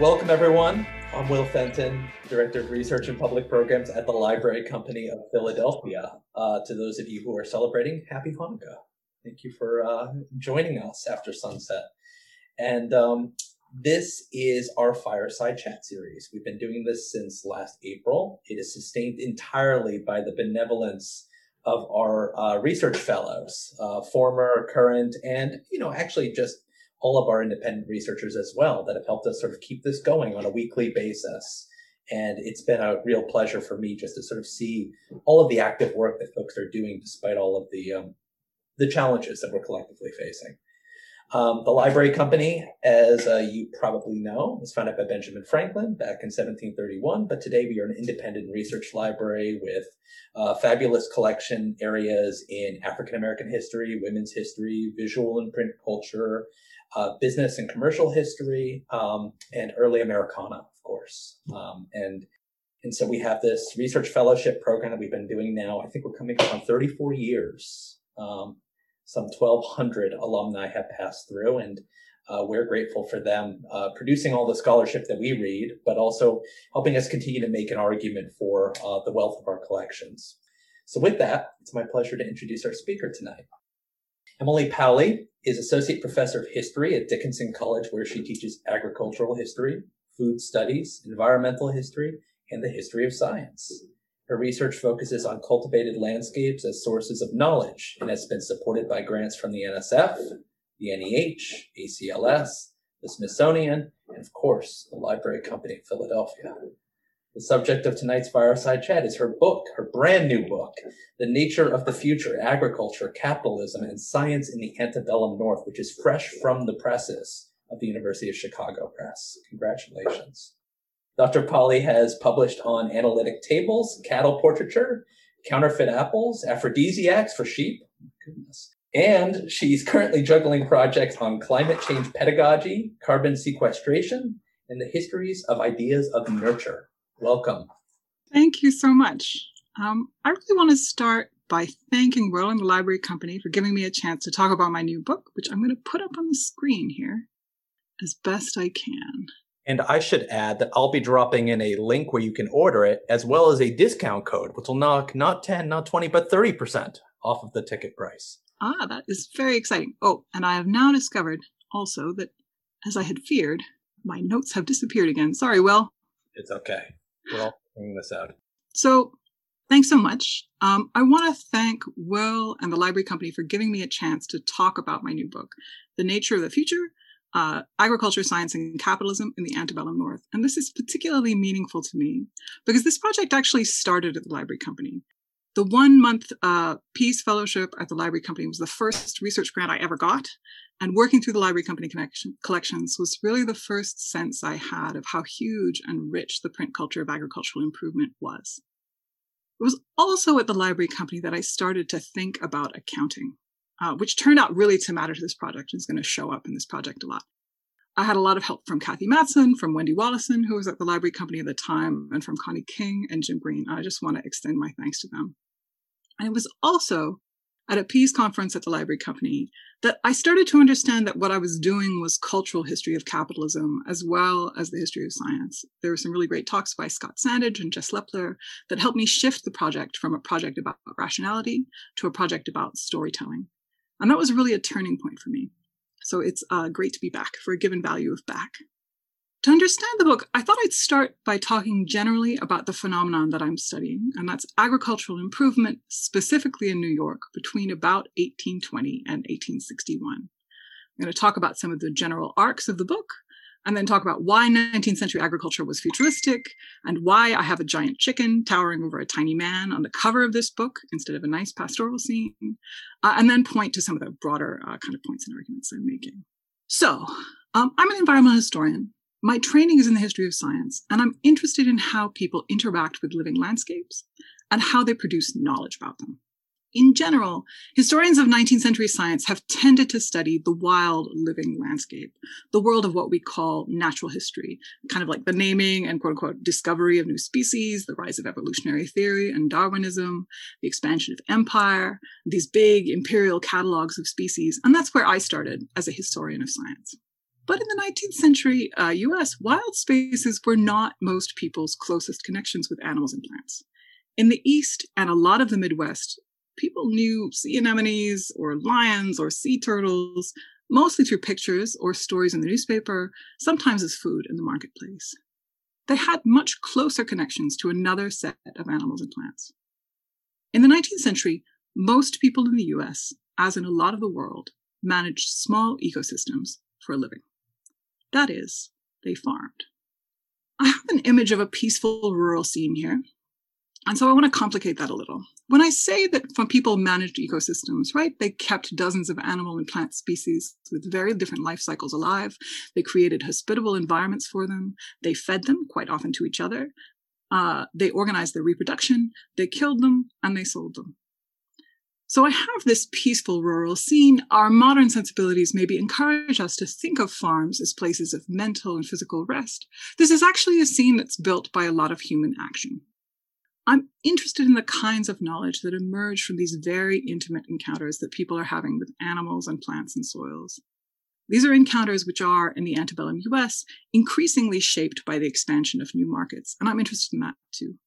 Welcome, everyone. I'm Will Fenton, Director of Research and Public Programs at the Library Company of Philadelphia. Uh, to those of you who are celebrating, happy Hanukkah. Thank you for uh, joining us after sunset. And um, this is our fireside chat series. We've been doing this since last April. It is sustained entirely by the benevolence of our uh, research fellows, uh, former, current, and you know, actually just all of our independent researchers as well that have helped us sort of keep this going on a weekly basis. And it's been a real pleasure for me just to sort of see all of the active work that folks are doing despite all of the um, the challenges that we're collectively facing. Um, the library company, as uh, you probably know, was founded by Benjamin Franklin back in 1731. But today we are an independent research library with uh, fabulous collection areas in African American history, women's history, visual and print culture, uh, business and commercial history, um, and early Americana, of course. Um, and and so we have this research fellowship program that we've been doing now. I think we're coming up on 34 years. Um, some 1,200 alumni have passed through, and uh, we're grateful for them uh, producing all the scholarship that we read, but also helping us continue to make an argument for uh, the wealth of our collections. So, with that, it's my pleasure to introduce our speaker tonight. Emily Pawley is Associate Professor of History at Dickinson College, where she teaches agricultural history, food studies, environmental history, and the history of science. Her research focuses on cultivated landscapes as sources of knowledge and has been supported by grants from the NSF, the NEH, ACLS, the Smithsonian, and of course, the Library Company of Philadelphia. The subject of tonight's fireside chat is her book, her brand new book, The Nature of the Future Agriculture, Capitalism, and Science in the Antebellum North, which is fresh from the presses of the University of Chicago Press. Congratulations. Dr. Pawley has published on analytic tables, cattle portraiture, counterfeit apples, aphrodisiacs for sheep. Oh goodness. And she's currently juggling projects on climate change pedagogy, carbon sequestration, and the histories of ideas of nurture. Welcome. Thank you so much. Um, I really want to start by thanking Will and the Library Company for giving me a chance to talk about my new book, which I'm going to put up on the screen here as best I can. And I should add that I'll be dropping in a link where you can order it, as well as a discount code, which will knock not 10, not 20, but 30% off of the ticket price. Ah, that is very exciting. Oh, and I have now discovered also that, as I had feared, my notes have disappeared again. Sorry, Will. It's okay we're all figuring this out. So thanks so much. Um, I want to thank Will and the Library Company for giving me a chance to talk about my new book, The Nature of the Future uh, Agriculture, Science, and Capitalism in the Antebellum North. And this is particularly meaningful to me because this project actually started at the Library Company. The one month uh, PEAES Fellowship at the Library Company was the first research grant I ever got. And working through the Library Company collections was really the first sense I had of how huge and rich the print culture of agricultural improvement was. It was also at the Library Company that I started to think about accounting, uh, which turned out really to matter to this project and is going to show up in this project a lot. I had a lot of help from Cathy Matson, from Wendy Woloson, who was at the Library Company at the time, and from Connie King and Jim Green. I just want to extend my thanks to them. And it was also at a PEAES conference at the Library Company that I started to understand that what I was doing was cultural history of capitalism as well as the history of science. There were some really great talks by Scott Sandage and Jess Lepler that helped me shift the project from a project about rationality to a project about storytelling. And that was really a turning point for me. So it's uh, great to be back for a given value of back. To understand the book, I thought I'd start by talking generally about the phenomenon that I'm studying, and that's agricultural improvement, specifically in New York, between about 1820 and 1861. I'm going to talk about some of the general arcs of the book, and then talk about why 19th century agriculture was futuristic, and why I have a giant chicken towering over a tiny man on the cover of this book instead of a nice pastoral scene, uh, and then point to some of the broader uh, kind of points and arguments I'm making. So, um, I'm an environmental historian my training is in the history of science, and I'm interested in how people interact with living landscapes and how they produce knowledge about them. In general, historians of 19th century science have tended to study the wild living landscape, the world of what we call natural history, kind of like the naming and quote unquote discovery of new species, the rise of evolutionary theory and Darwinism, the expansion of empire, these big imperial catalogs of species. And that's where I started as a historian of science. But in the 19th century uh, US, wild spaces were not most people's closest connections with animals and plants. In the East and a lot of the Midwest, people knew sea anemones or lions or sea turtles, mostly through pictures or stories in the newspaper, sometimes as food in the marketplace. They had much closer connections to another set of animals and plants. In the 19th century, most people in the US, as in a lot of the world, managed small ecosystems for a living. That is, they farmed. I have an image of a peaceful rural scene here, and so I want to complicate that a little. When I say that when people managed ecosystems, right, they kept dozens of animal and plant species with very different life cycles alive. They created hospitable environments for them. They fed them quite often to each other. Uh, they organized their reproduction. They killed them and they sold them. So I have this peaceful rural scene. Our modern sensibilities maybe encourage us to think of farms as places of mental and physical rest. This is actually a scene that's built by a lot of human action. I'm interested in the kinds of knowledge that emerge from these very intimate encounters that people are having with animals and plants and soils. These are encounters which are, in the antebellum US, increasingly shaped by the expansion of new markets, and I'm interested in that too.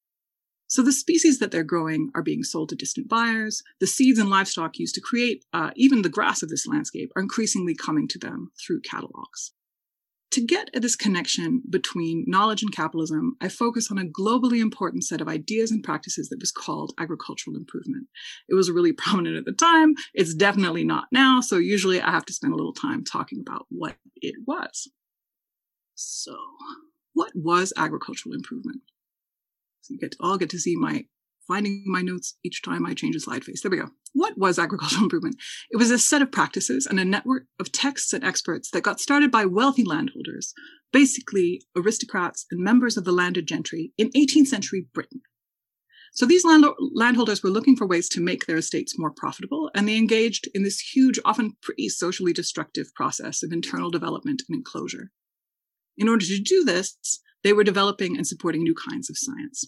So the species that they're growing are being sold to distant buyers. The seeds and livestock used to create uh, even the grass of this landscape are increasingly coming to them through catalogs. To get at this connection between knowledge and capitalism, I focus on a globally important set of ideas and practices that was called agricultural improvement. It was really prominent at the time. It's definitely not now. So usually I have to spend a little time talking about what it was. So, what was agricultural improvement? So you get all get to see my finding my notes each time I change a slide face. There we go. What was agricultural improvement? It was a set of practices and a network of texts and experts that got started by wealthy landholders, basically aristocrats and members of the landed gentry in 18th century Britain. So these land- landholders were looking for ways to make their estates more profitable, and they engaged in this huge, often pretty socially destructive process of internal development and enclosure. In order to do this, they were developing and supporting new kinds of science.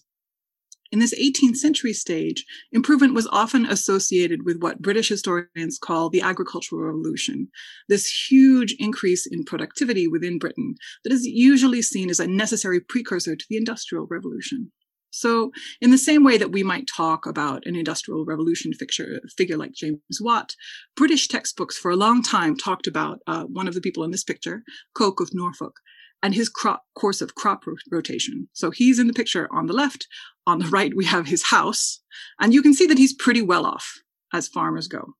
In this 18th century stage, improvement was often associated with what British historians call the agricultural revolution, this huge increase in productivity within Britain that is usually seen as a necessary precursor to the industrial revolution. So, in the same way that we might talk about an industrial revolution figure, figure like James Watt, British textbooks for a long time talked about uh, one of the people in this picture, Coke of Norfolk, and his crop course of crop rotation. So he's in the picture on the left. On the right, we have his house. And you can see that he's pretty well off as farmers go.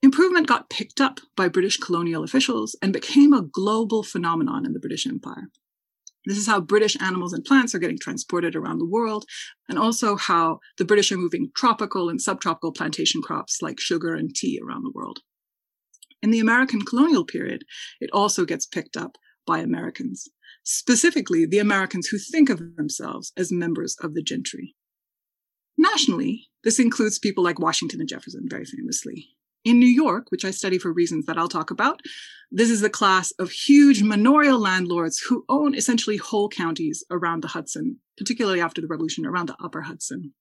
Improvement got picked up by British colonial officials and became a global phenomenon in the British Empire. This is how British animals and plants are getting transported around the world, and also how the British are moving tropical and subtropical plantation crops like sugar and tea around the world. In the American colonial period, it also gets picked up by Americans, specifically the Americans who think of themselves as members of the gentry. Nationally, this includes people like Washington and Jefferson, very famously. In New York, which I study for reasons that I'll talk about, this is the class of huge manorial landlords who own essentially whole counties around the Hudson, particularly after the Revolution, around the Upper Hudson.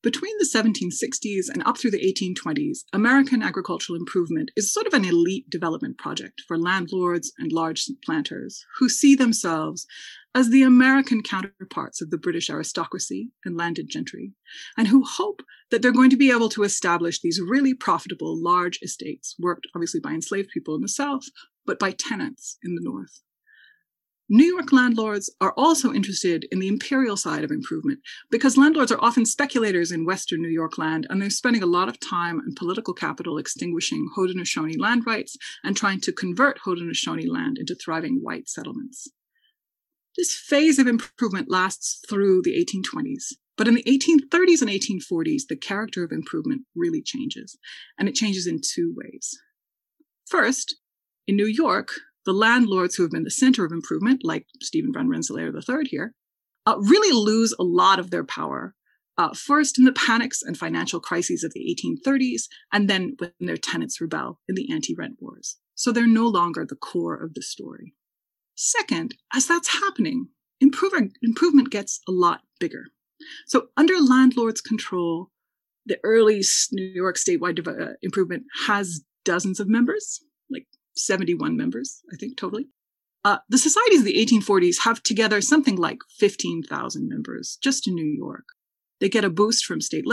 Between the 1760s and up through the 1820s, American agricultural improvement is sort of an elite development project for landlords and large planters who see themselves as the American counterparts of the British aristocracy and landed gentry, and who hope that they're going to be able to establish these really profitable large estates, worked obviously by enslaved people in the South, but by tenants in the North. New York landlords are also interested in the imperial side of improvement because landlords are often speculators in Western New York land and they're spending a lot of time and political capital extinguishing Haudenosaunee land rights and trying to convert Haudenosaunee land into thriving white settlements. This phase of improvement lasts through the 1820s, but in the 1830s and 1840s, the character of improvement really changes, and it changes in two ways. First, in New York, the landlords who have been the center of improvement, like Stephen Van Rensselaer III here, uh, really lose a lot of their power. Uh, first in the panics and financial crises of the 1830s, and then when their tenants rebel in the anti rent wars. So they're no longer the core of the story. Second, as that's happening, improvement gets a lot bigger. So, under landlords' control, the early New York statewide uh, improvement has dozens of members, 71 members, I think, totally. Uh, the societies of the 1840s have together something like 15,000 members just in New York. They get a boost from state,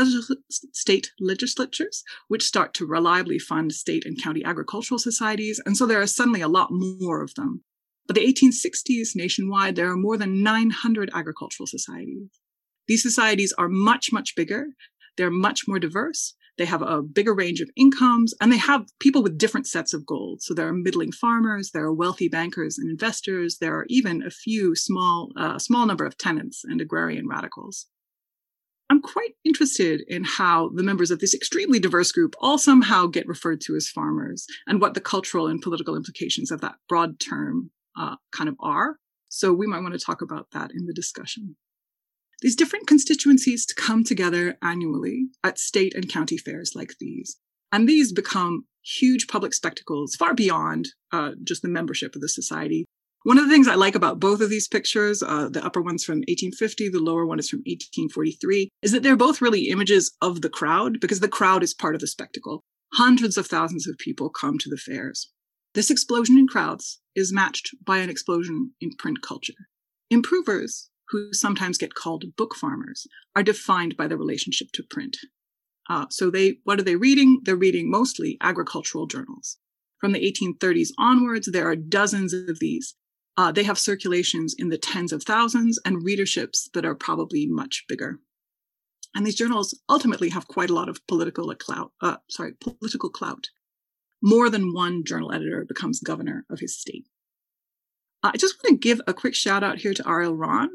state legislatures, which start to reliably fund state and county agricultural societies. And so there are suddenly a lot more of them. By the 1860s, nationwide, there are more than 900 agricultural societies. These societies are much, much bigger. They're much more diverse. They have a bigger range of incomes and they have people with different sets of goals. So there are middling farmers, there are wealthy bankers and investors. There are even a few small, uh, small number of tenants and agrarian radicals. I'm quite interested in how the members of this extremely diverse group all somehow get referred to as farmers and what the cultural and political implications of that broad term uh, kind of are. So we might want to talk about that in the discussion. These different constituencies to come together annually at state and county fairs like these. And these become huge public spectacles far beyond uh, just the membership of the society. One of the things I like about both of these pictures, uh, the upper one's from 1850, the lower one is from 1843, is that they're both really images of the crowd because the crowd is part of the spectacle. Hundreds of thousands of people come to the fairs. This explosion in crowds is matched by an explosion in print culture. Improvers, who sometimes get called book farmers, are defined by their relationship to print. Uh, so they, what are they reading? They're reading mostly agricultural journals. From the 1830s onwards, there are dozens of these uh, they have circulations in the tens of thousands and readerships that are probably much bigger. And these journals ultimately have quite a lot of political clout. Uh, sorry, political clout. More than one journal editor becomes governor of his state. Uh, I just want to give a quick shout out here to Ariel Ron,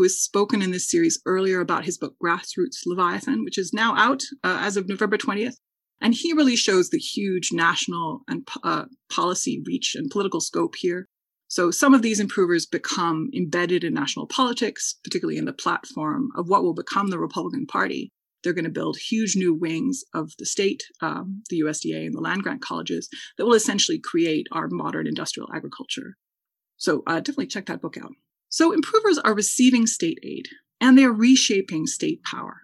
who has spoken in this series earlier about his book Grassroots Leviathan, which is now out uh, as of November 20th. And he really shows the huge national and uh, policy reach and political scope here so some of these improvers become embedded in national politics, particularly in the platform of what will become the Republican Party. They're going to build huge new wings of the state, um, the USDA, and the land grant colleges that will essentially create our modern industrial agriculture. So uh, definitely check that book out. So improvers are receiving state aid and they're reshaping state power.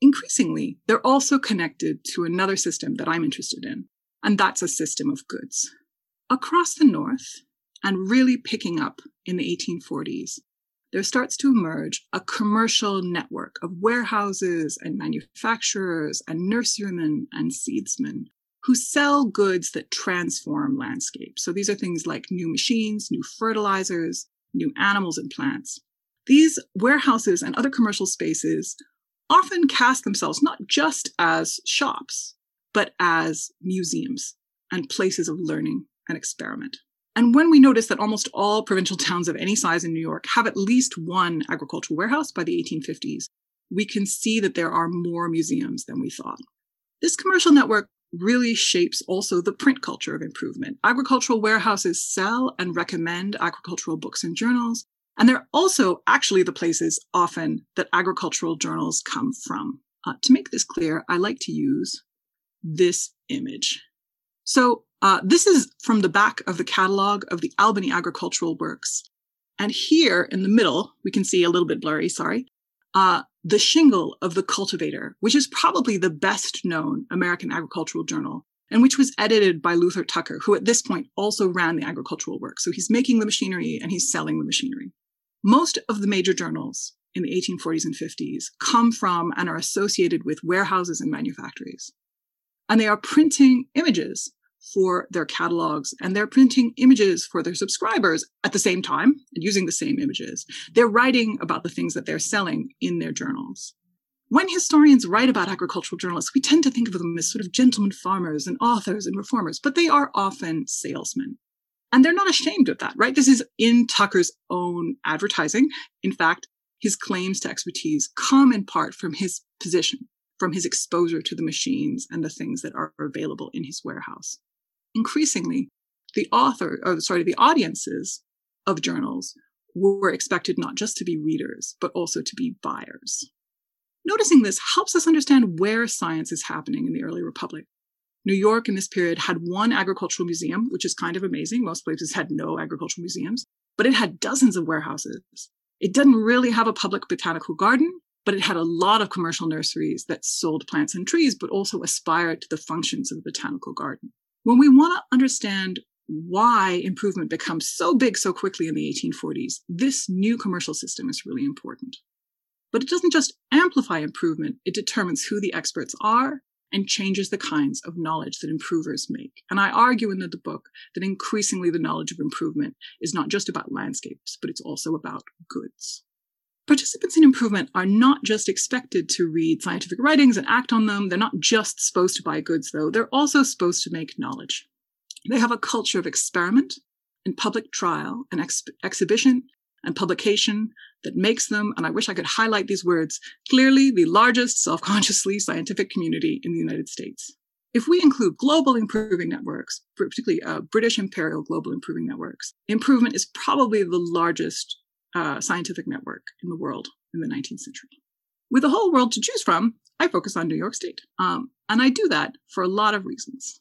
Increasingly, they're also connected to another system that I'm interested in, and that's a system of goods. Across the North, and really picking up in the 1840s, there starts to emerge a commercial network of warehouses and manufacturers and nurserymen and seedsmen who sell goods that transform landscapes. So these are things like new machines, new fertilizers, new animals and plants. These warehouses and other commercial spaces often cast themselves not just as shops, but as museums and places of learning and experiment. And when we notice that almost all provincial towns of any size in New York have at least one agricultural warehouse by the 1850s, we can see that there are more museums than we thought. This commercial network really shapes also the print culture of improvement. Agricultural warehouses sell and recommend agricultural books and journals, and they're also actually the places often that agricultural journals come from. Uh, to make this clear, I like to use this image. So uh, this is from the back of the catalog of the Albany Agricultural Works. And here in the middle, we can see a little bit blurry, sorry, uh, the shingle of the cultivator, which is probably the best known American agricultural journal, and which was edited by Luther Tucker, who at this point also ran the agricultural work. So he's making the machinery and he's selling the machinery. Most of the major journals in the 1840s and 50s come from and are associated with warehouses and manufactories. And they are printing images for their catalogs and they're printing images for their subscribers at the same time and using the same images. They're writing about the things that they're selling in their journals. When historians write about agricultural journalists, we tend to think of them as sort of gentlemen farmers and authors and reformers, but they are often salesmen. And they're not ashamed of that, right? This is in Tucker's own advertising. In fact, his claims to expertise come in part from his position, from his exposure to the machines and the things that are available in his warehouse increasingly the author, or sorry, the audiences of journals were expected not just to be readers, but also to be buyers. Noticing this helps us understand where science is happening in the early republic. New York in this period had one agricultural museum, which is kind of amazing. Most places had no agricultural museums, but it had dozens of warehouses. It didn't really have a public botanical garden, but it had a lot of commercial nurseries that sold plants and trees, but also aspired to the functions of a botanical garden. When we want to understand why improvement becomes so big so quickly in the 1840s, this new commercial system is really important. But it doesn't just amplify improvement, it determines who the experts are and changes the kinds of knowledge that improvers make. And I argue in the, the book that increasingly the knowledge of improvement is not just about landscapes, but it's also about goods. Participants in improvement are not just expected to read scientific writings and act on them. They're not just supposed to buy goods, though. They're also supposed to make knowledge. They have a culture of experiment and public trial and ex- exhibition and publication that makes them, and I wish I could highlight these words, clearly the largest self consciously scientific community in the United States. If we include global improving networks, particularly uh, British Imperial Global Improving Networks, improvement is probably the largest uh, scientific network in the world in the 19th century. With a whole world to choose from, I focus on New York State. Um, and I do that for a lot of reasons.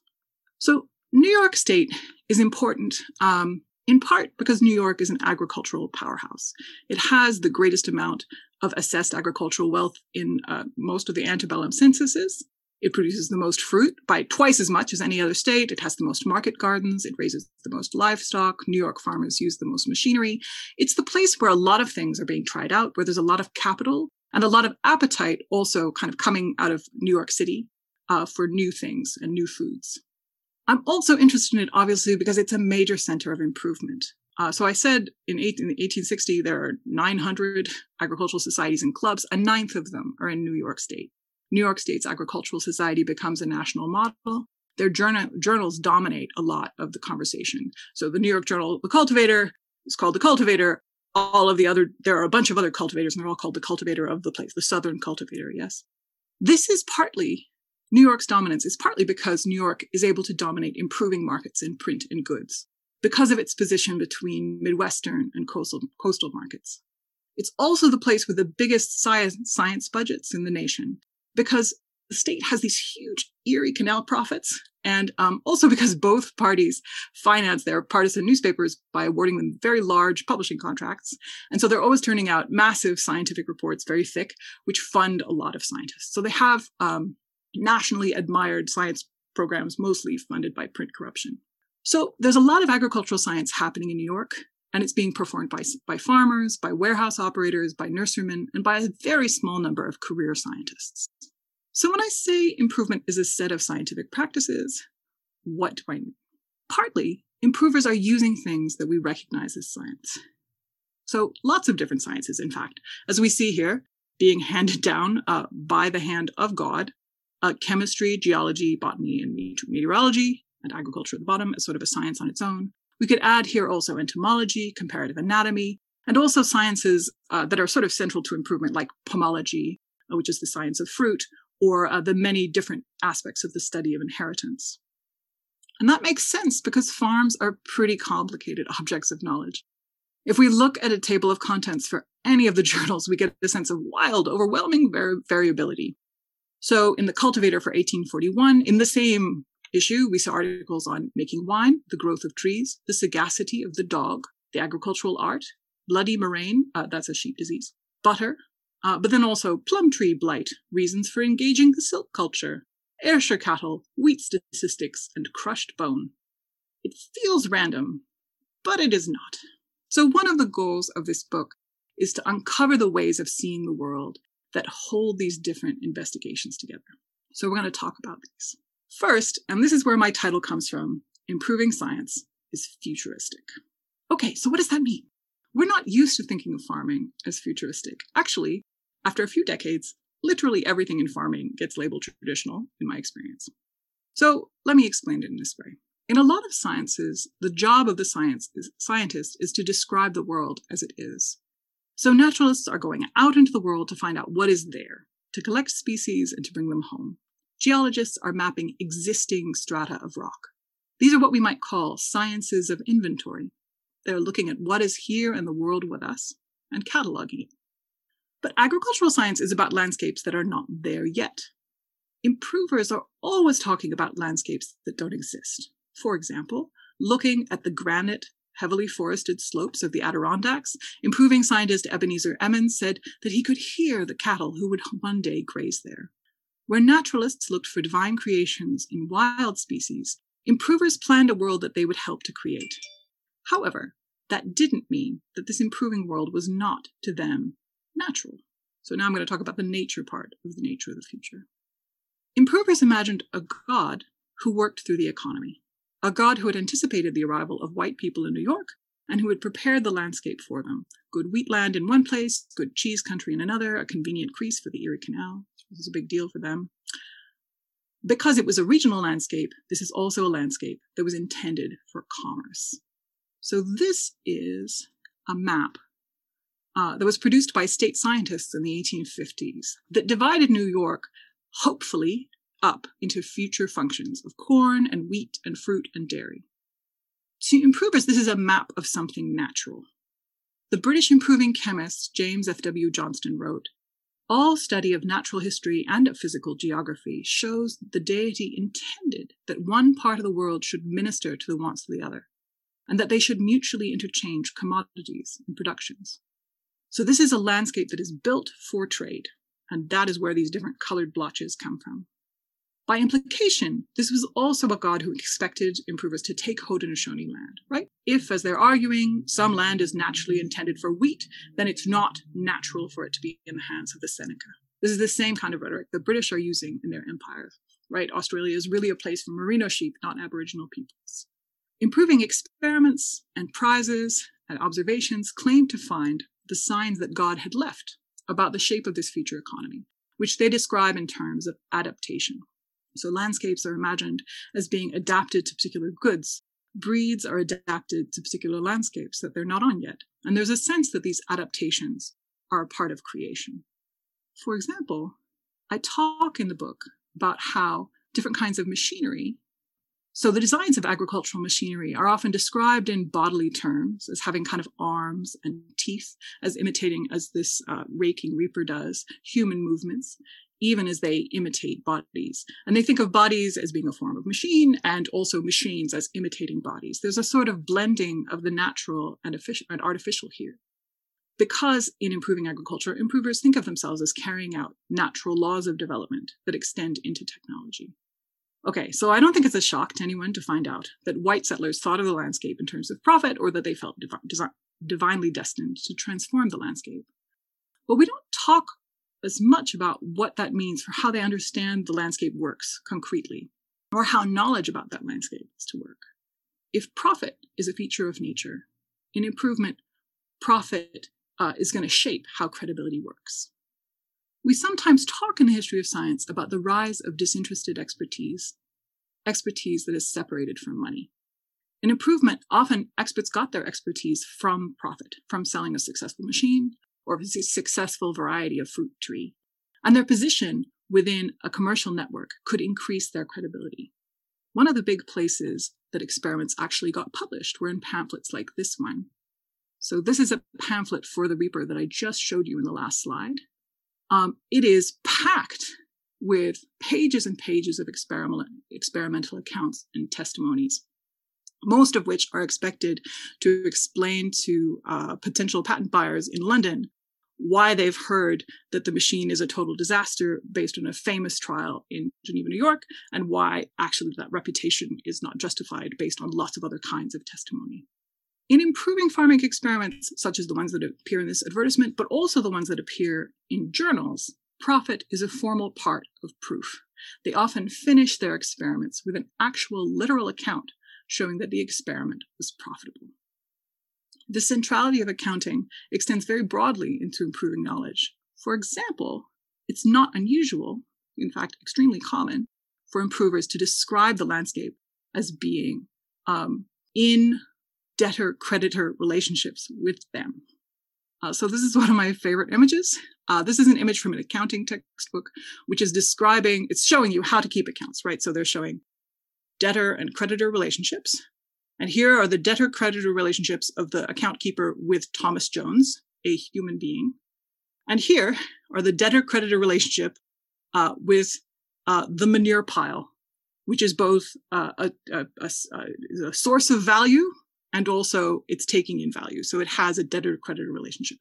So, New York State is important um, in part because New York is an agricultural powerhouse. It has the greatest amount of assessed agricultural wealth in uh, most of the antebellum censuses. It produces the most fruit by twice as much as any other state. It has the most market gardens. It raises the most livestock. New York farmers use the most machinery. It's the place where a lot of things are being tried out, where there's a lot of capital and a lot of appetite also kind of coming out of New York City uh, for new things and new foods. I'm also interested in it, obviously, because it's a major center of improvement. Uh, so I said in, eight, in 1860, there are 900 agricultural societies and clubs. A ninth of them are in New York State. New York State's agricultural society becomes a national model. Their journal, journals dominate a lot of the conversation. So the New York Journal, The Cultivator, is called The Cultivator. All of the other, there are a bunch of other cultivators, and they're all called the cultivator of the place, the Southern cultivator, yes. This is partly New York's dominance is partly because New York is able to dominate improving markets in print and goods because of its position between Midwestern and coastal, coastal markets. It's also the place with the biggest science, science budgets in the nation because the state has these huge Erie Canal profits, and um, also because both parties finance their partisan newspapers by awarding them very large publishing contracts. And so they're always turning out massive scientific reports, very thick, which fund a lot of scientists. So they have um, nationally admired science programs, mostly funded by print corruption. So there's a lot of agricultural science happening in New York, and it's being performed by, by farmers, by warehouse operators, by nurserymen, and by a very small number of career scientists. So when I say improvement is a set of scientific practices, what do I mean? Partly, improvers are using things that we recognize as science. So lots of different sciences, in fact, as we see here, being handed down uh, by the hand of God uh, chemistry, geology, botany, and meteorology, and agriculture at the bottom as sort of a science on its own. We could add here also entomology, comparative anatomy, and also sciences uh, that are sort of central to improvement, like pomology, uh, which is the science of fruit, or uh, the many different aspects of the study of inheritance. And that makes sense because farms are pretty complicated objects of knowledge. If we look at a table of contents for any of the journals, we get a sense of wild, overwhelming var- variability. So in the Cultivator for 1841, in the same issue, we saw articles on making wine, the growth of trees, the sagacity of the dog, the agricultural art, bloody murrain, uh, that's a sheep disease, butter, uh, but then also plum tree blight, reasons for engaging the silk culture, Ayrshire cattle, wheat statistics, and crushed bone. It feels random, but it is not. So one of the goals of this book is to uncover the ways of seeing the world that hold these different investigations together. So we're going to talk about these. First, and this is where my title comes from, Improving Science is Futuristic. Okay, so what does that mean? We're not used to thinking of farming as futuristic. Actually, after a few decades, literally everything in farming gets labeled traditional, in my experience. So let me explain it in this way. In a lot of sciences, the job of the science is, scientist is to describe the world as it is. So naturalists are going out into the world to find out what is there, to collect species and to bring them home. Geologists are mapping existing strata of rock. These are what we might call sciences of inventory. They're looking at what is here in the world with us and cataloging it. But agricultural science is about landscapes that are not there yet. Improvers are always talking about landscapes that don't exist. For example, looking at the granite heavily forested slopes of the Adirondacks, improving scientist Ebenezer Emmons said that he could hear the cattle who would one day graze there. Where naturalists looked for divine creations in wild species, improvers planned a world that they would help to create. However, that didn't mean that this improving world was not, to them, natural. So now I'm going to talk about the nature part of the nature of the future. Improvers imagined a God who worked through the economy, a God who had anticipated the arrival of white people in New York and who had prepared the landscape for them. Good wheat land in one place, good cheese country in another, a convenient crease for the Erie Canal. This was a big deal for them. Because it was a regional landscape, this is also a landscape that was intended for commerce. So this is a map uh, that was produced by state scientists in the 1850s that divided New York, hopefully, up into future functions of corn and wheat and fruit and dairy. To improvers, this is a map of something natural. The British improving chemist James F.W. Johnston wrote, all study of natural history and of physical geography shows that the deity intended that one part of the world should minister to the wants of the other, and that they should mutually interchange commodities and productions. So this is a landscape that is built for trade, and that is where these different colored blotches come from. By implication, this was also a god who expected improvers to take Haudenosaunee land, right? If, as they're arguing, some land is naturally intended for wheat, then it's not natural for it to be in the hands of the Seneca. This is the same kind of rhetoric the British are using in their empire, right? Australia is really a place for merino sheep, not Aboriginal peoples. Improving experiments and prizes and observations claim to find the signs that God had left about the shape of this future economy, which they describe in terms of adaptation. So landscapes are imagined as being adapted to particular goods. Breeds are adapted to particular landscapes that they're not on yet. And there's a sense that these adaptations are a part of creation. For example, I talk in the book about how different kinds of machinery so the designs of agricultural machinery are often described in bodily terms as having kind of arms and teeth, as imitating, as this uh, raking reaper does, human movements even as they imitate bodies. And they think of bodies as being a form of machine and also machines as imitating bodies. There's a sort of blending of the natural and, and artificial here. Because in improving agriculture, improvers think of themselves as carrying out natural laws of development that extend into technology. Okay, so I don't think it's a shock to anyone to find out that white settlers thought of the landscape in terms of profit or that they felt divi- divinely destined to transform the landscape. But we don't talk as much about what that means for how they understand the landscape works concretely, or how knowledge about that landscape is to work. If profit is a feature of nature, in improvement, profit uh, is going to shape how credibility works. We sometimes talk in the history of science about the rise of disinterested expertise, expertise that is separated from money. In improvement, often experts got their expertise from profit, from selling a successful machine, or successful variety of fruit tree. And their position within a commercial network could increase their credibility. One of the big places that experiments actually got published were in pamphlets like this one. So this is a pamphlet for the Reaper that I just showed you in the last slide. Um, it is packed with pages and pages of experimental, experimental accounts and testimonies, most of which are expected to explain to uh, potential patent buyers in London why they've heard that the machine is a total disaster based on a famous trial in Geneva, New York, and why actually that reputation is not justified based on lots of other kinds of testimony. In improving farming experiments, such as the ones that appear in this advertisement, but also the ones that appear in journals, profit is a formal part of proof. They often finish their experiments with an actual literal account showing that the experiment was profitable. The centrality of accounting extends very broadly into improving knowledge. For example, it's not unusual, in fact, extremely common, for improvers to describe the landscape as being um, in debtor creditor relationships with them. Uh, so, this is one of my favorite images. Uh, this is an image from an accounting textbook, which is describing, it's showing you how to keep accounts, right? So, they're showing debtor and creditor relationships. And here are the debtor creditor relationships of the account keeper with Thomas Jones, a human being. And here are the debtor creditor relationship uh, with uh, the manure pile, which is both uh, a, a, a, a, source of value and also it's taking in value. So it has a debtor creditor relationship.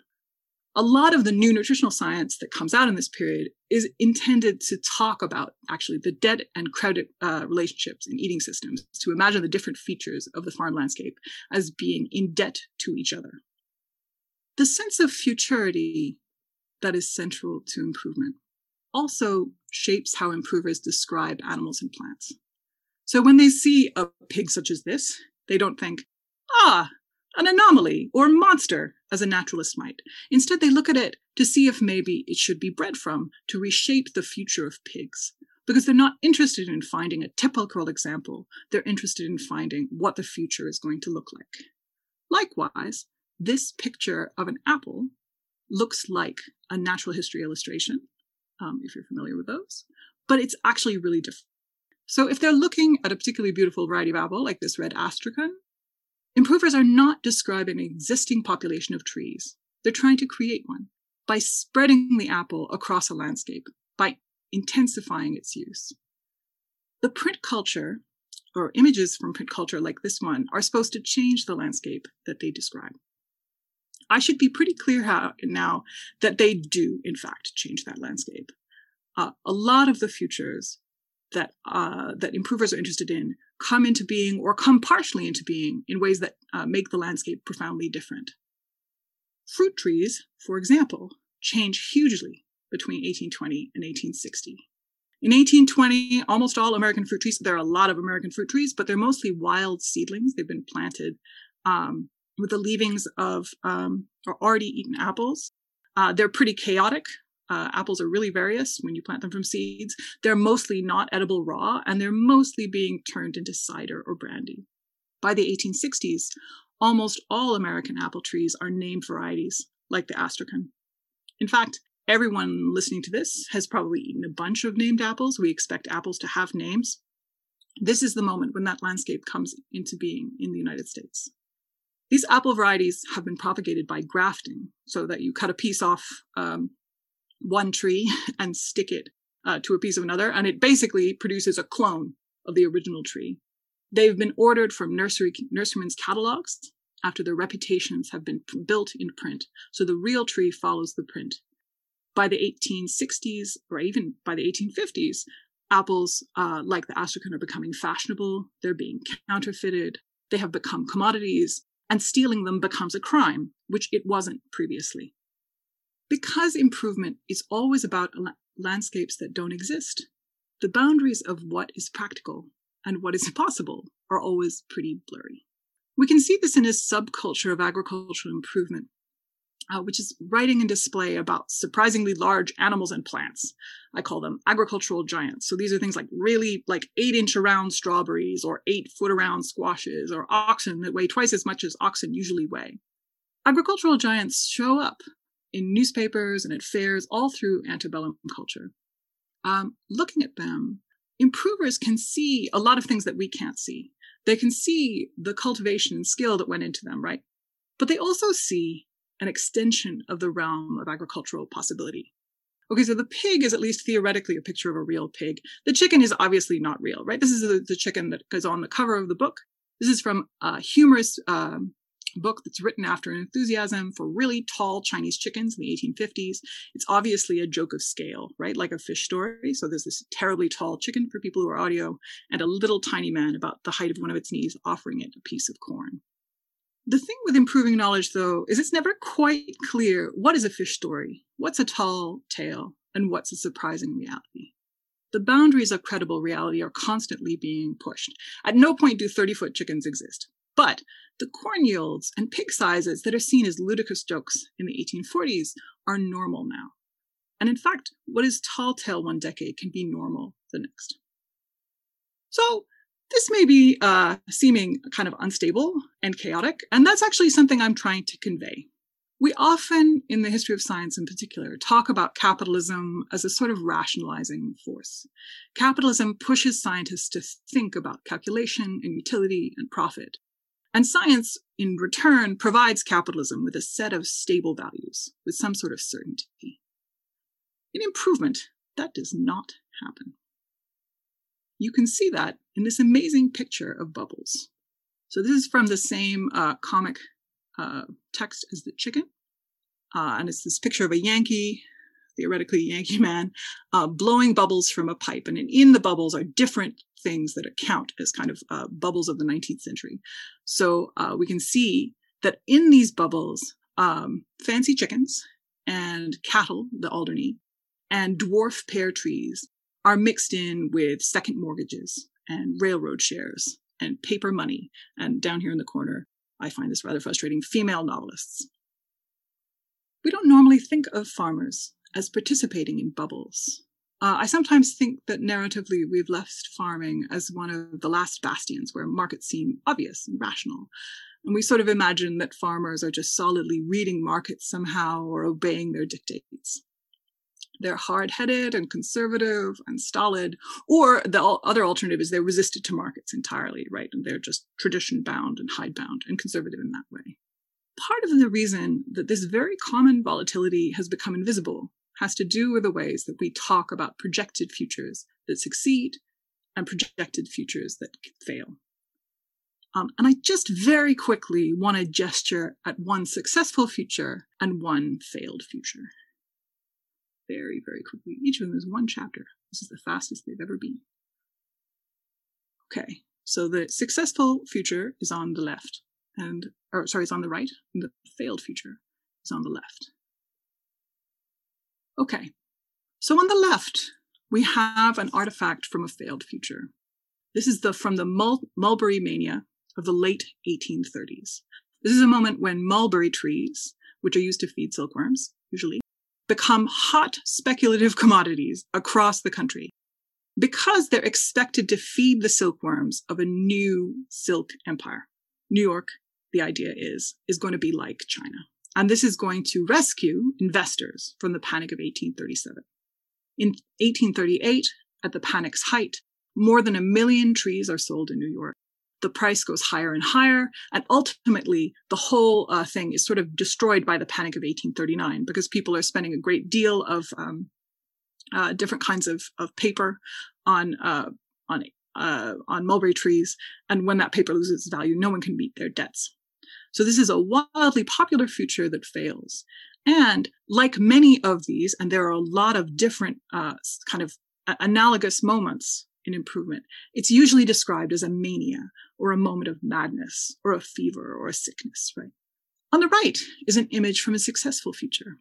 A lot of the new nutritional science that comes out in this period is intended to talk about actually the debt and credit uh, relationships in eating systems, to imagine the different features of the farm landscape as being in debt to each other. The sense of futurity that is central to improvement also shapes how improvers describe animals and plants. So when they see a pig such as this, they don't think, ah, an anomaly or monster, as a naturalist might. Instead, they look at it to see if maybe it should be bred from to reshape the future of pigs. Because they're not interested in finding a typical example, they're interested in finding what the future is going to look like. Likewise, this picture of an apple looks like a natural history illustration, um, if you're familiar with those, but it's actually really different. So if they're looking at a particularly beautiful variety of apple, like this red astrakhan, Improvers are not describing an existing population of trees. They're trying to create one by spreading the apple across a landscape, by intensifying its use. The print culture, or images from print culture like this one, are supposed to change the landscape that they describe. I should be pretty clear how, now that they do, in fact, change that landscape. Uh, a lot of the futures that uh, that improvers are interested in come into being or come partially into being in ways that uh, make the landscape profoundly different. Fruit trees, for example, change hugely between 1820 and 1860. In 1820, almost all American fruit trees, there are a lot of American fruit trees, but they're mostly wild seedlings. They've been planted um, with the leavings of um, already eaten apples. Uh, they're pretty chaotic. Uh, apples are really various when you plant them from seeds. They're mostly not edible raw, and they're mostly being turned into cider or brandy. By the 1860s, almost all American apple trees are named varieties, like the Astrakhan. In fact, everyone listening to this has probably eaten a bunch of named apples. We expect apples to have names. This is the moment when that landscape comes into being in the United States. These apple varieties have been propagated by grafting, so that you cut a piece off um, one tree and stick it uh, to a piece of another, and it basically produces a clone of the original tree. They've been ordered from nursery nurserymen's catalogs after their reputations have been built in print, so the real tree follows the print. By the 1860s, or even by the 1850s, apples uh, like the Astrakhan are becoming fashionable. They're being counterfeited. They have become commodities, and stealing them becomes a crime, which it wasn't previously because improvement is always about landscapes that don't exist, the boundaries of what is practical and what is possible are always pretty blurry. We can see this in a subculture of agricultural improvement, uh, which is writing and display about surprisingly large animals and plants. I call them agricultural giants. So these are things like really like eight inch around strawberries or eight foot around squashes or oxen that weigh twice as much as oxen usually weigh. Agricultural giants show up in newspapers and at fairs all through antebellum culture. Um, looking at them, improvers can see a lot of things that we can't see. They can see the cultivation and skill that went into them, right? But they also see an extension of the realm of agricultural possibility. Okay, so the pig is at least theoretically a picture of a real pig. The chicken is obviously not real, right? This is the, the chicken that goes on the cover of the book. This is from a humorous um, book that's written after an enthusiasm for really tall Chinese chickens in the 1850s. It's obviously a joke of scale, right? Like a fish story. So there's this terribly tall chicken for people who are audio and a little tiny man about the height of one of its knees offering it a piece of corn. The thing with improving knowledge, though, is it's never quite clear what is a fish story, what's a tall tale, and what's a surprising reality. The boundaries of credible reality are constantly being pushed. At no point do 30 foot chickens exist. But the corn yields and pig sizes that are seen as ludicrous jokes in the 1840s are normal now. And in fact, what is tall tale one decade can be normal the next. So this may be uh, seeming kind of unstable and chaotic, and that's actually something I'm trying to convey. We often, in the history of science in particular, talk about capitalism as a sort of rationalizing force. Capitalism pushes scientists to think about calculation and utility and profit. And science, in return, provides capitalism with a set of stable values, with some sort of certainty. In improvement, that does not happen. You can see that in this amazing picture of bubbles. So this is from the same uh, comic uh, text as the chicken. uh, and it's this picture of a Yankee, theoretically Yankee man, uh, blowing bubbles from a pipe. And in the bubbles are different things that account as kind of uh, bubbles of the 19th century. So uh, we can see that in these bubbles, um, fancy chickens and cattle, the Alderney, and dwarf pear trees are mixed in with second mortgages and railroad shares and paper money. And down here in the corner, I find this rather frustrating female novelists. We don't normally think of farmers as participating in bubbles. Uh, I sometimes think that narratively we've left farming as one of the last bastions where markets seem obvious and rational. And we sort of imagine that farmers are just solidly reading markets somehow or obeying their dictates. They're hard headed and conservative and stolid, or the other alternative is they're resisted to markets entirely, right? And they're just tradition bound and hide bound and conservative in that way. Part of the reason that this very common volatility has become invisible has to do with the ways that we talk about projected futures that succeed and projected futures that fail. Um, and I just very quickly want to gesture at one successful future and one failed future. Very, very quickly. Each of them is one chapter. This is the fastest they've ever been. Okay, so the successful future is on the left, and or sorry, it's on the right, and the failed future is on the left. Okay, so on the left, we have an artifact from a failed future. This is the from the Mul- mulberry mania of the late 1830s. This is a moment when mulberry trees, which are used to feed silkworms, usually, become hot speculative commodities across the country because they're expected to feed the silkworms of a new silk empire. New York, the idea is, is going to be like China. And this is going to rescue investors from the Panic of 1837. In 1838, at the panic's height, more than a million trees are sold in New York. The price goes higher and higher, and ultimately, the whole uh, thing is sort of destroyed by the Panic of 1839 because people are spending a great deal of um, uh, different kinds of, of paper on uh, on uh, on mulberry trees, and when that paper loses value, no one can meet their debts. So this is a wildly popular feature that fails. And like many of these, and there are a lot of different uh, kind of analogous moments in improvement, it's usually described as a mania or a moment of madness or a fever or a sickness, right? On the right is an image from a successful future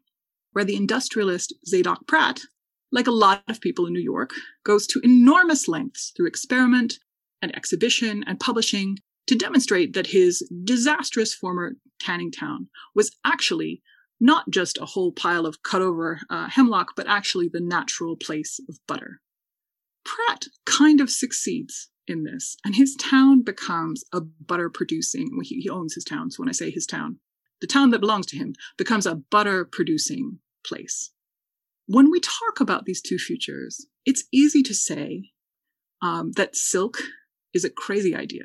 where the industrialist Zadok Pratt, like a lot of people in New York, goes to enormous lengths through experiment and exhibition and publishing to demonstrate that his disastrous former tanning town was actually not just a whole pile of cut over uh, hemlock, but actually the natural place of butter. Pratt kind of succeeds in this, and his town becomes a butter producing, he, he owns his town, so when I say his town, the town that belongs to him becomes a butter producing place. When we talk about these two futures, it's easy to say um, that silk is a crazy idea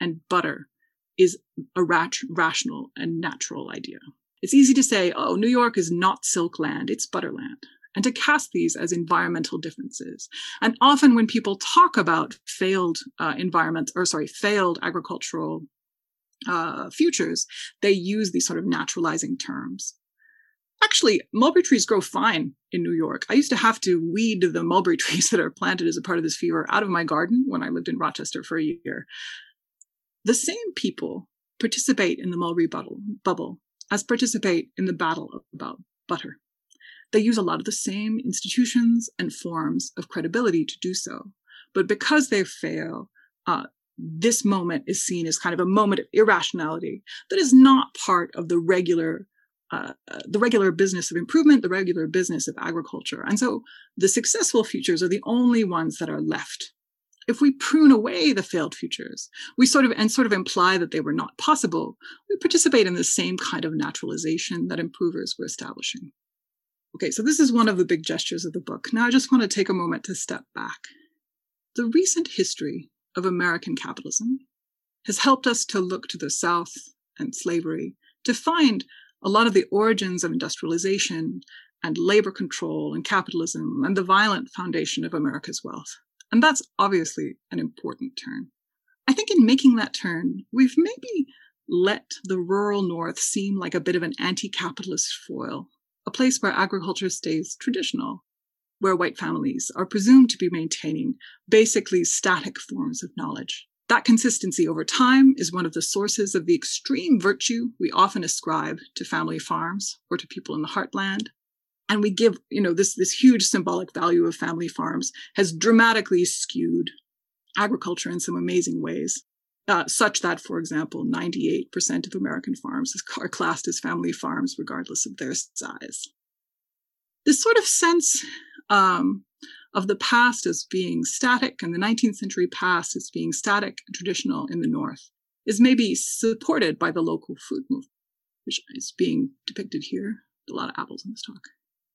and butter is a rat- rational and natural idea. It's easy to say, oh, New York is not silk land, it's butterland, and to cast these as environmental differences. And often when people talk about failed uh, or sorry, failed agricultural uh, futures, they use these sort of naturalizing terms. Actually, mulberry trees grow fine in New York. I used to have to weed the mulberry trees that are planted as a part of this fever out of my garden when I lived in Rochester for a year. The same people participate in the mulberry bubble, bubble as participate in the battle about butter. They use a lot of the same institutions and forms of credibility to do so. But because they fail, uh, this moment is seen as kind of a moment of irrationality that is not part of the regular uh, the regular business of improvement, the regular business of agriculture. And so the successful futures are the only ones that are left if we prune away the failed futures, we sort of and sort of imply that they were not possible, we participate in the same kind of naturalization that improvers were establishing. Okay, so this is one of the big gestures of the book. Now I just want to take a moment to step back. The recent history of American capitalism has helped us to look to the South and slavery to find a lot of the origins of industrialization and labor control and capitalism and the violent foundation of America's wealth. And that's obviously an important turn. I think in making that turn, we've maybe let the rural North seem like a bit of an anti capitalist foil, a place where agriculture stays traditional, where white families are presumed to be maintaining basically static forms of knowledge. That consistency over time is one of the sources of the extreme virtue we often ascribe to family farms or to people in the heartland. And we give, you know, this, this huge symbolic value of family farms has dramatically skewed agriculture in some amazing ways. Uh, such that, for example, 98% of American farms are classed as family farms, regardless of their size. This sort of sense um, of the past as being static and the 19th century past as being static and traditional in the North is maybe supported by the local food movement, which is being depicted here. A lot of apples in this talk.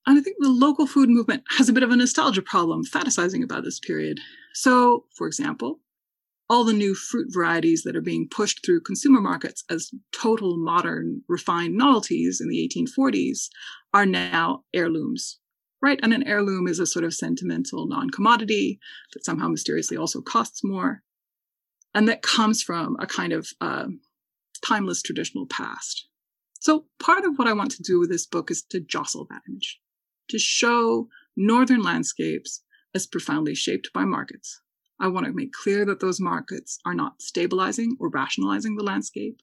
And I think the local food movement has a bit of a nostalgia problem, fantasizing about this period. So, for example, all the new fruit varieties that are being pushed through consumer markets as total modern refined novelties in the 1840s are now heirlooms right? And an heirloom is a sort of sentimental non-commodity that somehow mysteriously also costs more and that comes from a kind of uh, timeless traditional past. So part of what i want to do with this book is to jostle that image to show northern landscapes as profoundly shaped by markets I want to make clear that those markets are not stabilizing or rationalizing the landscape.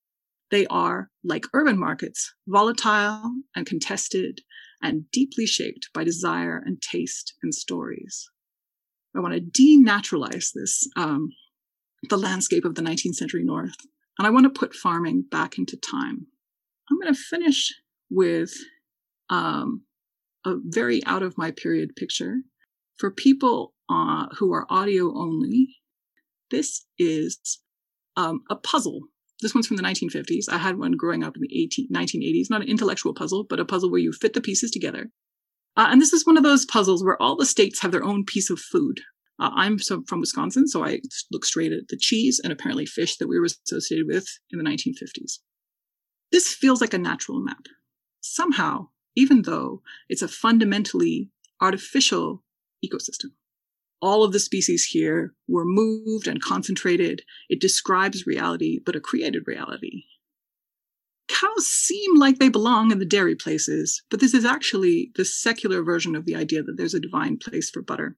They are, like urban markets, volatile and contested and deeply shaped by desire and taste and stories. I want to denaturalize this, um, the landscape of the 19th century North, and I want to put farming back into time. I'm going to finish with um, a very out of my period picture. For people uh, who are audio only, this is um, a puzzle. This one's from the 1950s. I had one growing up in the 18, 1980s, not an intellectual puzzle, but a puzzle where you fit the pieces together. Uh, and this is one of those puzzles where all the states have their own piece of food. Uh, I'm from Wisconsin, so I look straight at the cheese and apparently fish that we were associated with in the 1950s. This feels like a natural map. Somehow, even though it's a fundamentally artificial ecosystem all of the species here were moved and concentrated. It describes reality, but a created reality. Cows seem like they belong in the dairy places, but this is actually the secular version of the idea that there's a divine place for butter.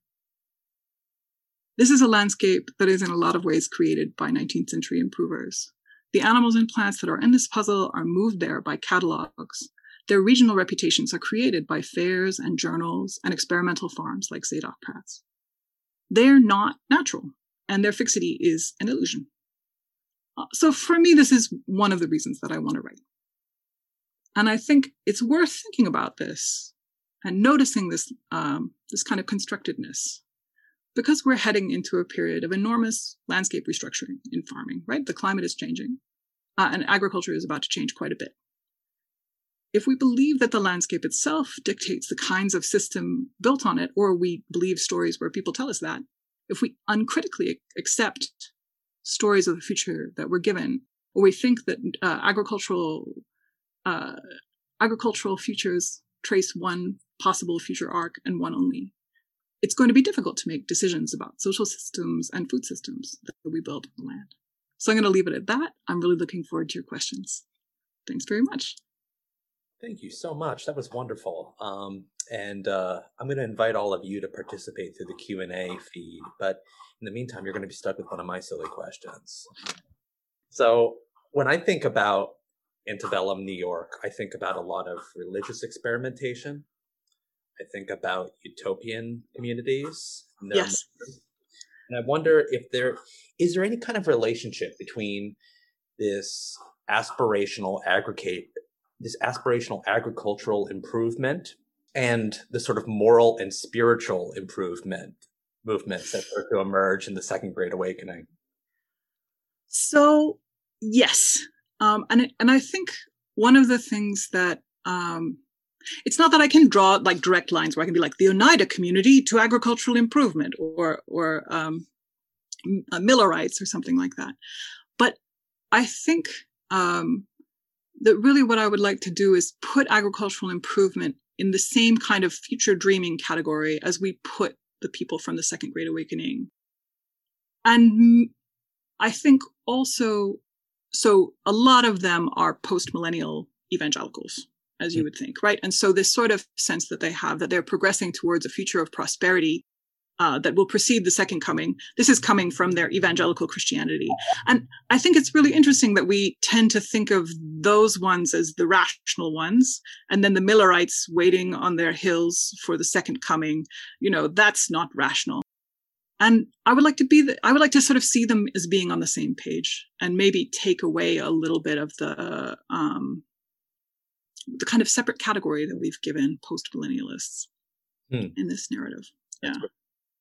This is a landscape that is in a lot of ways created by 19th century improvers. The animals and plants that are in this puzzle are moved there by catalogs. Their regional reputations are created by fairs and journals and experimental farms like Zadok Pratt's they're not natural and their fixity is an illusion. Uh, so for me, this is one of the reasons that I want to write. And I think it's worth thinking about this and noticing this, um, this kind of constructedness because we're heading into a period of enormous landscape restructuring in farming, right? The climate is changing uh, and agriculture is about to change quite a bit if we believe that the landscape itself dictates the kinds of system built on it, or we believe stories where people tell us that, if we uncritically accept stories of the future that we're given, or we think that uh, agricultural uh, agricultural futures trace one possible future arc and one only, it's going to be difficult to make decisions about social systems and food systems that we build on the land. So I'm going to leave it at that. I'm really looking forward to your questions. Thanks very much. Thank you so much. That was wonderful. Um, and uh, I'm going to invite all of you to participate through the Q and A feed. But in the meantime, you're going to be stuck with one of my silly questions. So when I think about antebellum New York, I think about a lot of religious experimentation. I think about utopian communities. Yes. And I wonder if there is there any kind of relationship between this aspirational aggregate this aspirational agricultural improvement and the sort of moral and spiritual improvement movements that start to emerge in the second great awakening? So yes. Um, and and i think one of the things that um, it's not that i can draw like direct lines where i can be like the oneida community to agricultural improvement or or um, uh, millerites or something like that. But i think um, that really what I would like to do is put agricultural improvement in the same kind of future dreaming category as we put the people from the Second Great Awakening. And I think also so a lot of them are post millennial evangelicals, as you mm. would think, right? And so this sort of sense that they have that they're progressing towards a future of prosperity uh, that will precede the second coming. This is coming from their evangelical Christianity. And I think it's really interesting that we tend to think of those ones as the rational ones, and then the Millerites waiting on their hills for the second coming. You know, that's not rational. And I would like to be, the, I would like to sort of see them as being on the same page and maybe take away a little bit of the, um, the kind of separate category that we've given post millennialists hmm. in this narrative. Yeah.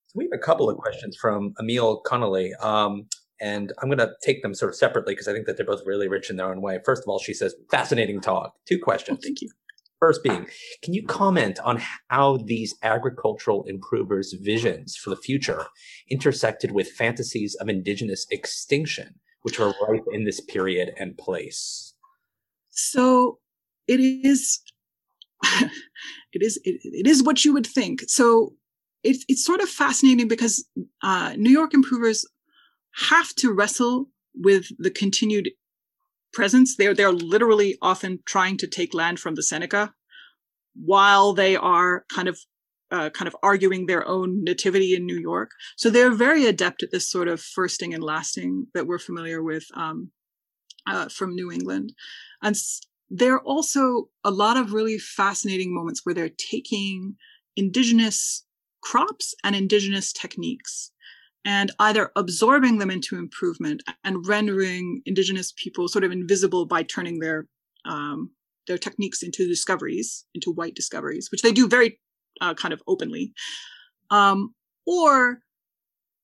So we have a couple of questions from Emil Connolly. Um, and I'm going to take them sort of separately because I think that they're both really rich in their own way. First of all, she says, fascinating talk. Two questions. Oh, thank you. First being, can you comment on how these agricultural improvers' visions for the future intersected with fantasies of indigenous extinction, which were ripe in this period and place? So it is, it is, it, it is what you would think. So it's it's sort of fascinating because uh, New York improvers have to wrestle with the continued presence. They're they're literally often trying to take land from the Seneca while they are kind of uh, kind of arguing their own nativity in New York. So they're very adept at this sort of firsting and lasting that we're familiar with um, uh, from New England. And there are also a lot of really fascinating moments where they're taking indigenous crops and indigenous techniques and either absorbing them into improvement and rendering indigenous people sort of invisible by turning their um, their techniques into discoveries into white discoveries which they do very uh, kind of openly um, or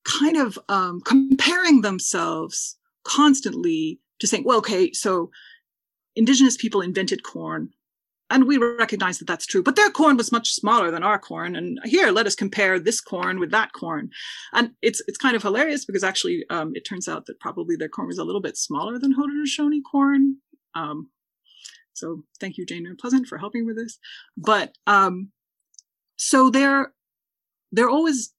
kind of um, comparing themselves constantly to saying well okay so indigenous people invented corn and we recognize that that's true but their corn was much smaller than our corn and here let us compare this corn with that corn. And it's it's kind of hilarious because actually um, it turns out that probably their corn was a little bit smaller than haudenosaunee corn. Um, so thank you Jane Mount Pleasant for helping with this. But um, so they're they're always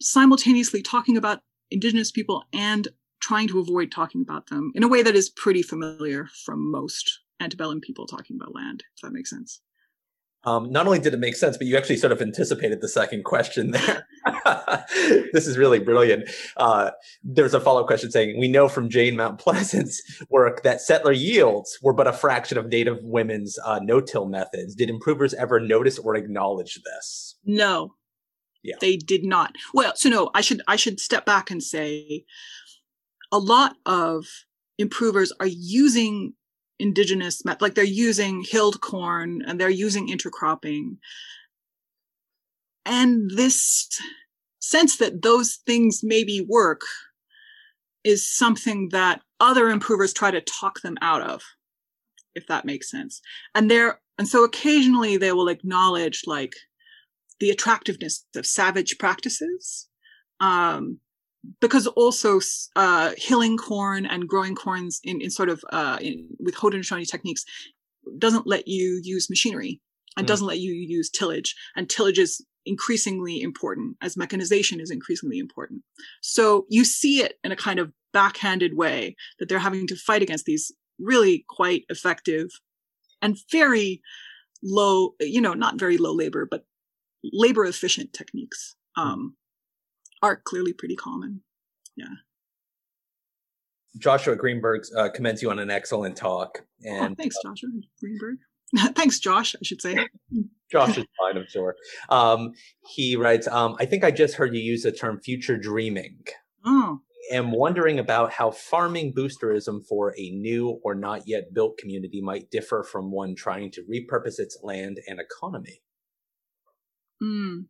simultaneously talking about indigenous people and trying to avoid talking about them in a way that is pretty familiar from most antebellum people talking about land, if that makes sense. Um, not only did it make sense, but you actually sort of anticipated the second question there. this is really brilliant. Uh, there's a follow-up question saying, we know from Jane Mount Pleasant's work that settler yields were but a fraction of native women's uh, no-till methods. Did improvers ever notice or acknowledge this? No. Yeah. They did not. Well, so no, I should I should step back and say a lot of improvers are using indigenous like they're using hilled corn and they're using intercropping. And this sense that those things maybe work is something that other improvers try to talk them out of if that makes sense. And there and so occasionally they will acknowledge like the attractiveness of savage practices um, because also uh, hilling corn and growing corns in, in sort of uh, in, with Haudenosaunee techniques doesn't let you use machinery and mm. doesn't let you use tillage and tillage is increasingly important as mechanization is increasingly important so you see it in a kind of backhanded way that they're having to fight against these really quite effective and very low you know not very low labor but labor efficient techniques mm. um, are clearly pretty common. Yeah. Joshua Greenberg uh, commends you on an excellent talk. Oh, and oh, thanks, Joshua Greenberg. thanks, Josh. I should say. Josh is fine, I'm sure. Um, he writes, um, "I think I just heard you use the term future dreaming. Oh. Am wondering about how farming boosterism for a new or not yet built community might differ from one trying to repurpose its land and economy." Hmm.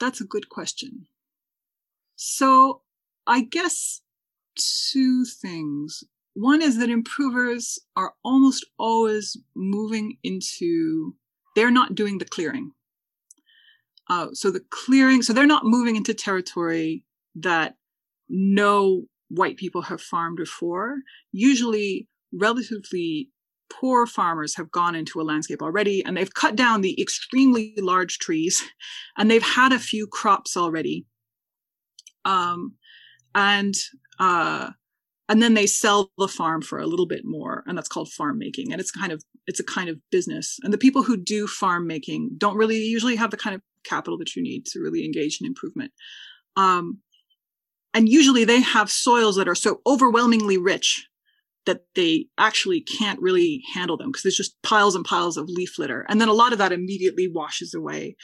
That's a good question. So I guess two things. One is that improvers are almost always moving into, they're not doing the clearing. Uh, so the clearing, so they're not moving into territory that no white people have farmed before. Usually, relatively poor farmers have gone into a landscape already and they've cut down the extremely large trees and they've had a few crops already um, and uh, and then they sell the farm for a little bit more and that's called farm making and it's kind of it's a kind of business. And the people who do farm making don't really usually have the kind of capital that you need to really engage in improvement. Um, and usually they have soils that are so overwhelmingly rich that they actually can't really handle them because there's just piles and piles of leaf litter and then a lot of that immediately washes away.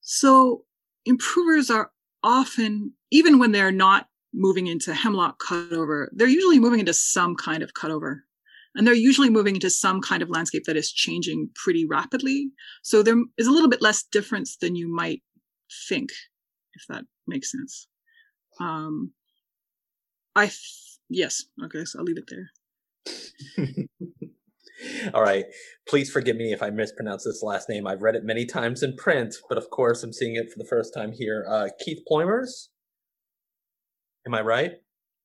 So improvers are often even when they're not moving into hemlock cutover, they're usually moving into some kind of cutover. And they're usually moving into some kind of landscape that is changing pretty rapidly. So there is a little bit less difference than you might think, if that makes sense. Um, I, th- yes, okay, so I'll leave it there. All right. Please forgive me if I mispronounce this last name. I've read it many times in print, but of course I'm seeing it for the first time here. Uh, Keith Pluymers? Am I right?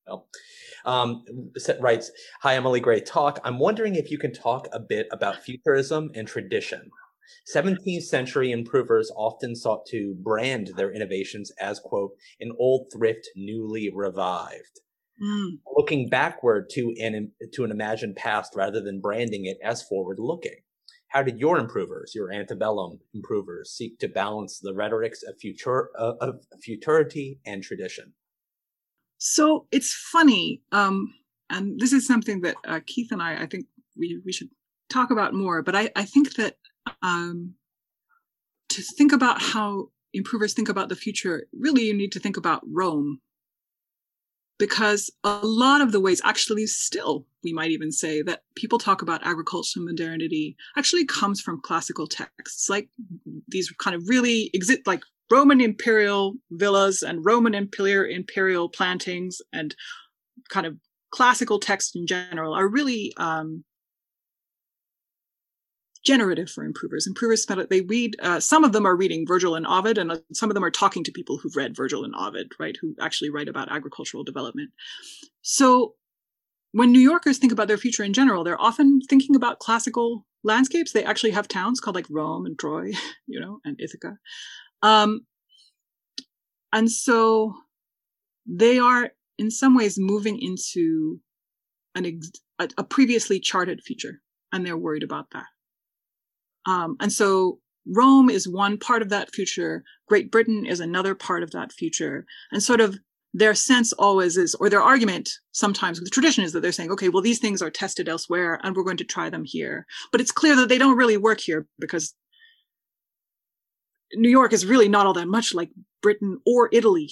Oh. Um, writes, Hi, Emily, great talk. I'm wondering if you can talk a bit about futurism and tradition. 17th century improvers often sought to brand their innovations as, quote, an old thrift newly revived. Mm. Looking backward to an, to an imagined past rather than branding it as forward looking. How did your improvers, your antebellum improvers, seek to balance the rhetorics of, future, uh, of futurity and tradition? So it's funny, um, and this is something that uh, Keith and I, I think we we should talk about more. But I I think that um, to think about how improvers think about the future, really you need to think about Rome, because a lot of the ways, actually, still we might even say that people talk about agricultural modernity actually comes from classical texts, like these kind of really exist like Roman imperial villas and Roman imperial plantings and kind of classical texts in general are really um, generative for improvers. Improvers they read. Uh, some of them are reading Virgil and Ovid, and uh, some of them are talking to people who've read Virgil and Ovid, right? Who actually write about agricultural development. So when New Yorkers think about their future in general, they're often thinking about classical landscapes. They actually have towns called like Rome and Troy, you know, and Ithaca. Um, and so they are in some ways moving into an ex- a, previously charted future, and they're worried about that. Um, and so Rome is one part of that future. Great Britain is another part of that future. And sort of their sense always is, or their argument sometimes the tradition is that they're saying, okay, well, these things are tested elsewhere and we're going to try them here. But it's clear that they don't really work here because New York is really not all that much like Britain or Italy.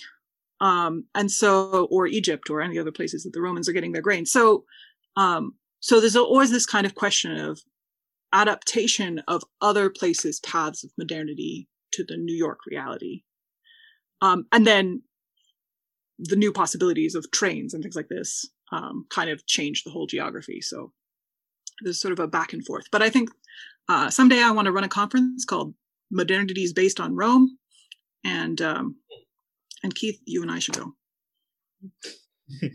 Um, and so, or Egypt or any other places that the Romans are getting their grain. So, um, so there's always this kind of question of adaptation of other places' paths of modernity to the New York reality. Um, and then the new possibilities of trains and things like this um, kind of change the whole geography. So there's sort of a back and forth. But I think uh, someday I want to run a conference called modernity is based on Rome, and um, and Keith, you and I should go.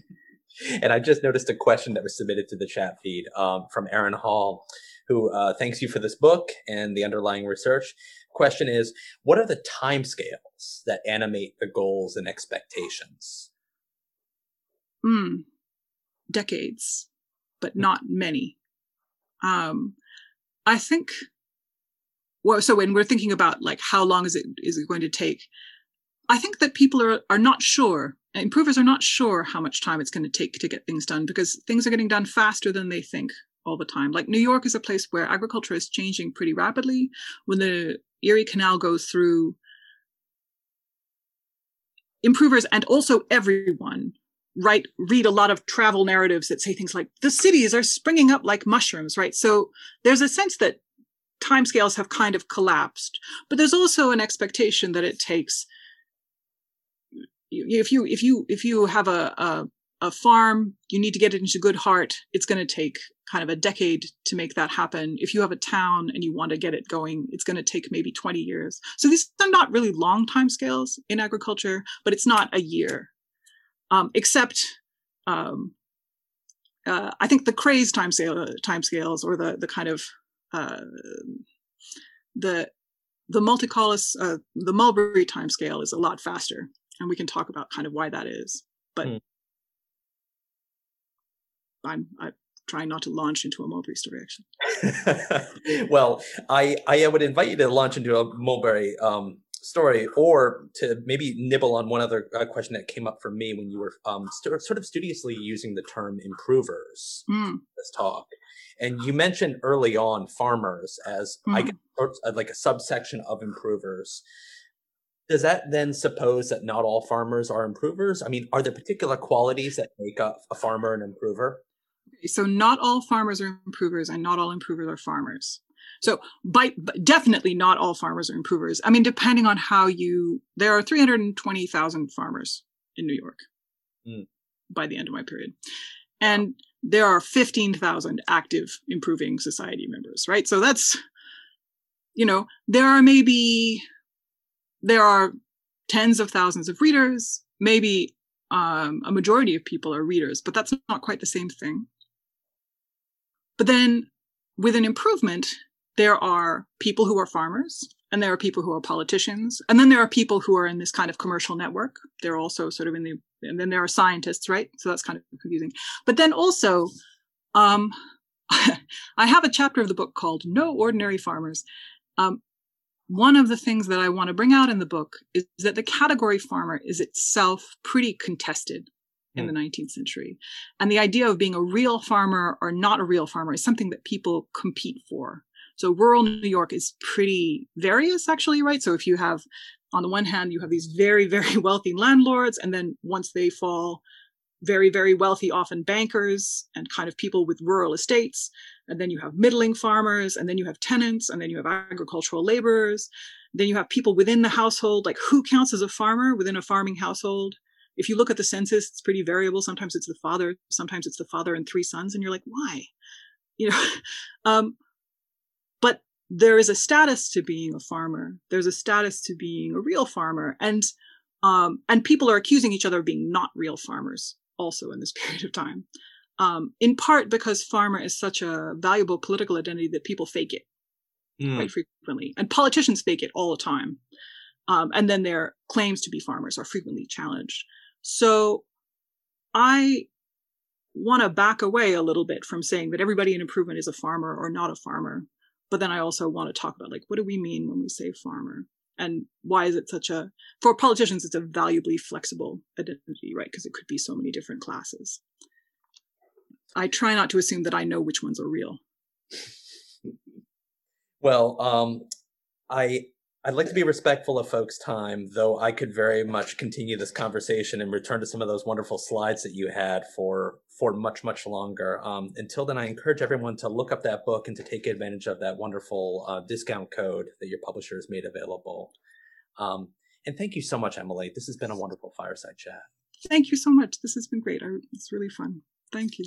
and I just noticed a question that was submitted to the chat feed um, from Aaron Hall, who uh, thanks you for this book and the underlying research. Question is, what are the timescales that animate the goals and expectations? Hmm, decades, but not many. Um, I think well, so when we're thinking about like how long is it is it going to take, I think that people are are not sure. Improvers are not sure how much time it's going to take to get things done because things are getting done faster than they think all the time. Like New York is a place where agriculture is changing pretty rapidly. When the Erie Canal goes through, improvers and also everyone write read a lot of travel narratives that say things like the cities are springing up like mushrooms right so there's a sense that timescales have kind of collapsed. But there's also an expectation that it takes if you if you if you have a, a a farm, you need to get it into good heart. It's going to take kind of a decade to make that happen. If you have a town and you want to get it going, it's going to take maybe 20 years. So these are not really long time scales in agriculture, but it's not a year. Um, except um, uh, I think the craze time, scale, time scales or the, the kind of uh, the the multicaulis uh, the mulberry timescale is a lot faster and we can talk about kind of why that is but mm. I'm, I'm trying not to launch into a mulberry story actually. well, I I would invite you to launch into a mulberry um, story, or to maybe nibble on one other uh, question that came up for me when you were um, st- sort of studiously using the term improvers mm. this talk. And you mentioned early on farmers as mm. I like a subsection of improvers. Does that then suppose that not all farmers are improvers? I mean, are there particular qualities that make a, a farmer an improver? So, not all farmers are improvers, and not all improvers are farmers. So, by definitely not all farmers are improvers. I mean, depending on how you, there are 320,000 farmers in New York mm. by the end of my period. And there are 15,000 active improving society members, right? So that's, you know, there are maybe, there are tens of thousands of readers, maybe um, a majority of people are readers, but that's not quite the same thing. But then with an improvement, there are people who are farmers and there are people who are politicians and then there are people who are in this kind of commercial network they're also sort of in the and then there are scientists right so that's kind of confusing but then also um i have a chapter of the book called no ordinary farmers um one of the things that i want to bring out in the book is that the category farmer is itself pretty contested in the 19th hmm. century. And the idea of being a real farmer or not a real farmer is something that people compete for. So rural New York is pretty various, actually, right? So if you have, on the one hand, you have these very, very wealthy landlords, and then once they fall, very, very wealthy, often bankers and kind of people with rural estates. And then you have middling farmers, and then you have tenants, and then you have agricultural laborers. Then you have people within the household, like who counts as a farmer within a farming household? If you look at the census, it's pretty variable. Sometimes it's the father, sometimes it's the father and three sons, and you're like, why? You know, um, there is a status to being a farmer. There's a status to being a real farmer. And um, and people are accusing each other of being not real farmers also in this period of time. Um, in part because farmer is such a valuable political identity that people fake it mm. quite frequently. And politicians fake it all the time. Um, and then their claims to be farmers are frequently challenged. So I want to back away a little bit from saying that everybody in improvement is a farmer or not a farmer but then I also want to talk about like what do we mean when we say farmer and why is it such a for politicians it's a valuably flexible identity right because it could be so many different classes. I try not to assume that I know which ones are real. Well, um, I I'd like to be respectful of folks' time, though I could very much continue this conversation and return to some of those wonderful slides that you had for for much much longer. Um, until then, I encourage everyone to look up that book and to take advantage of that wonderful uh, discount code that your publisher has made available. Um, and thank you so much, Emily. This has been a wonderful fireside chat. Thank you so much. This has been great. It's really fun. Thank you.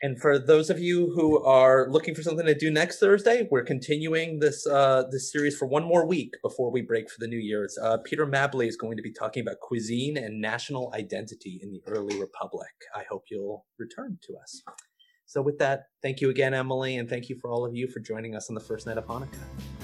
And for those of you who are looking for something to do next Thursday, we're continuing this uh, this series for one more week before we break for the New Year's. Uh, Peter Mabley is going to be talking about cuisine and national identity in the early republic. I hope you'll return to us. So, with that, thank you again, Emily, and thank you for all of you for joining us on the first night of Hanukkah.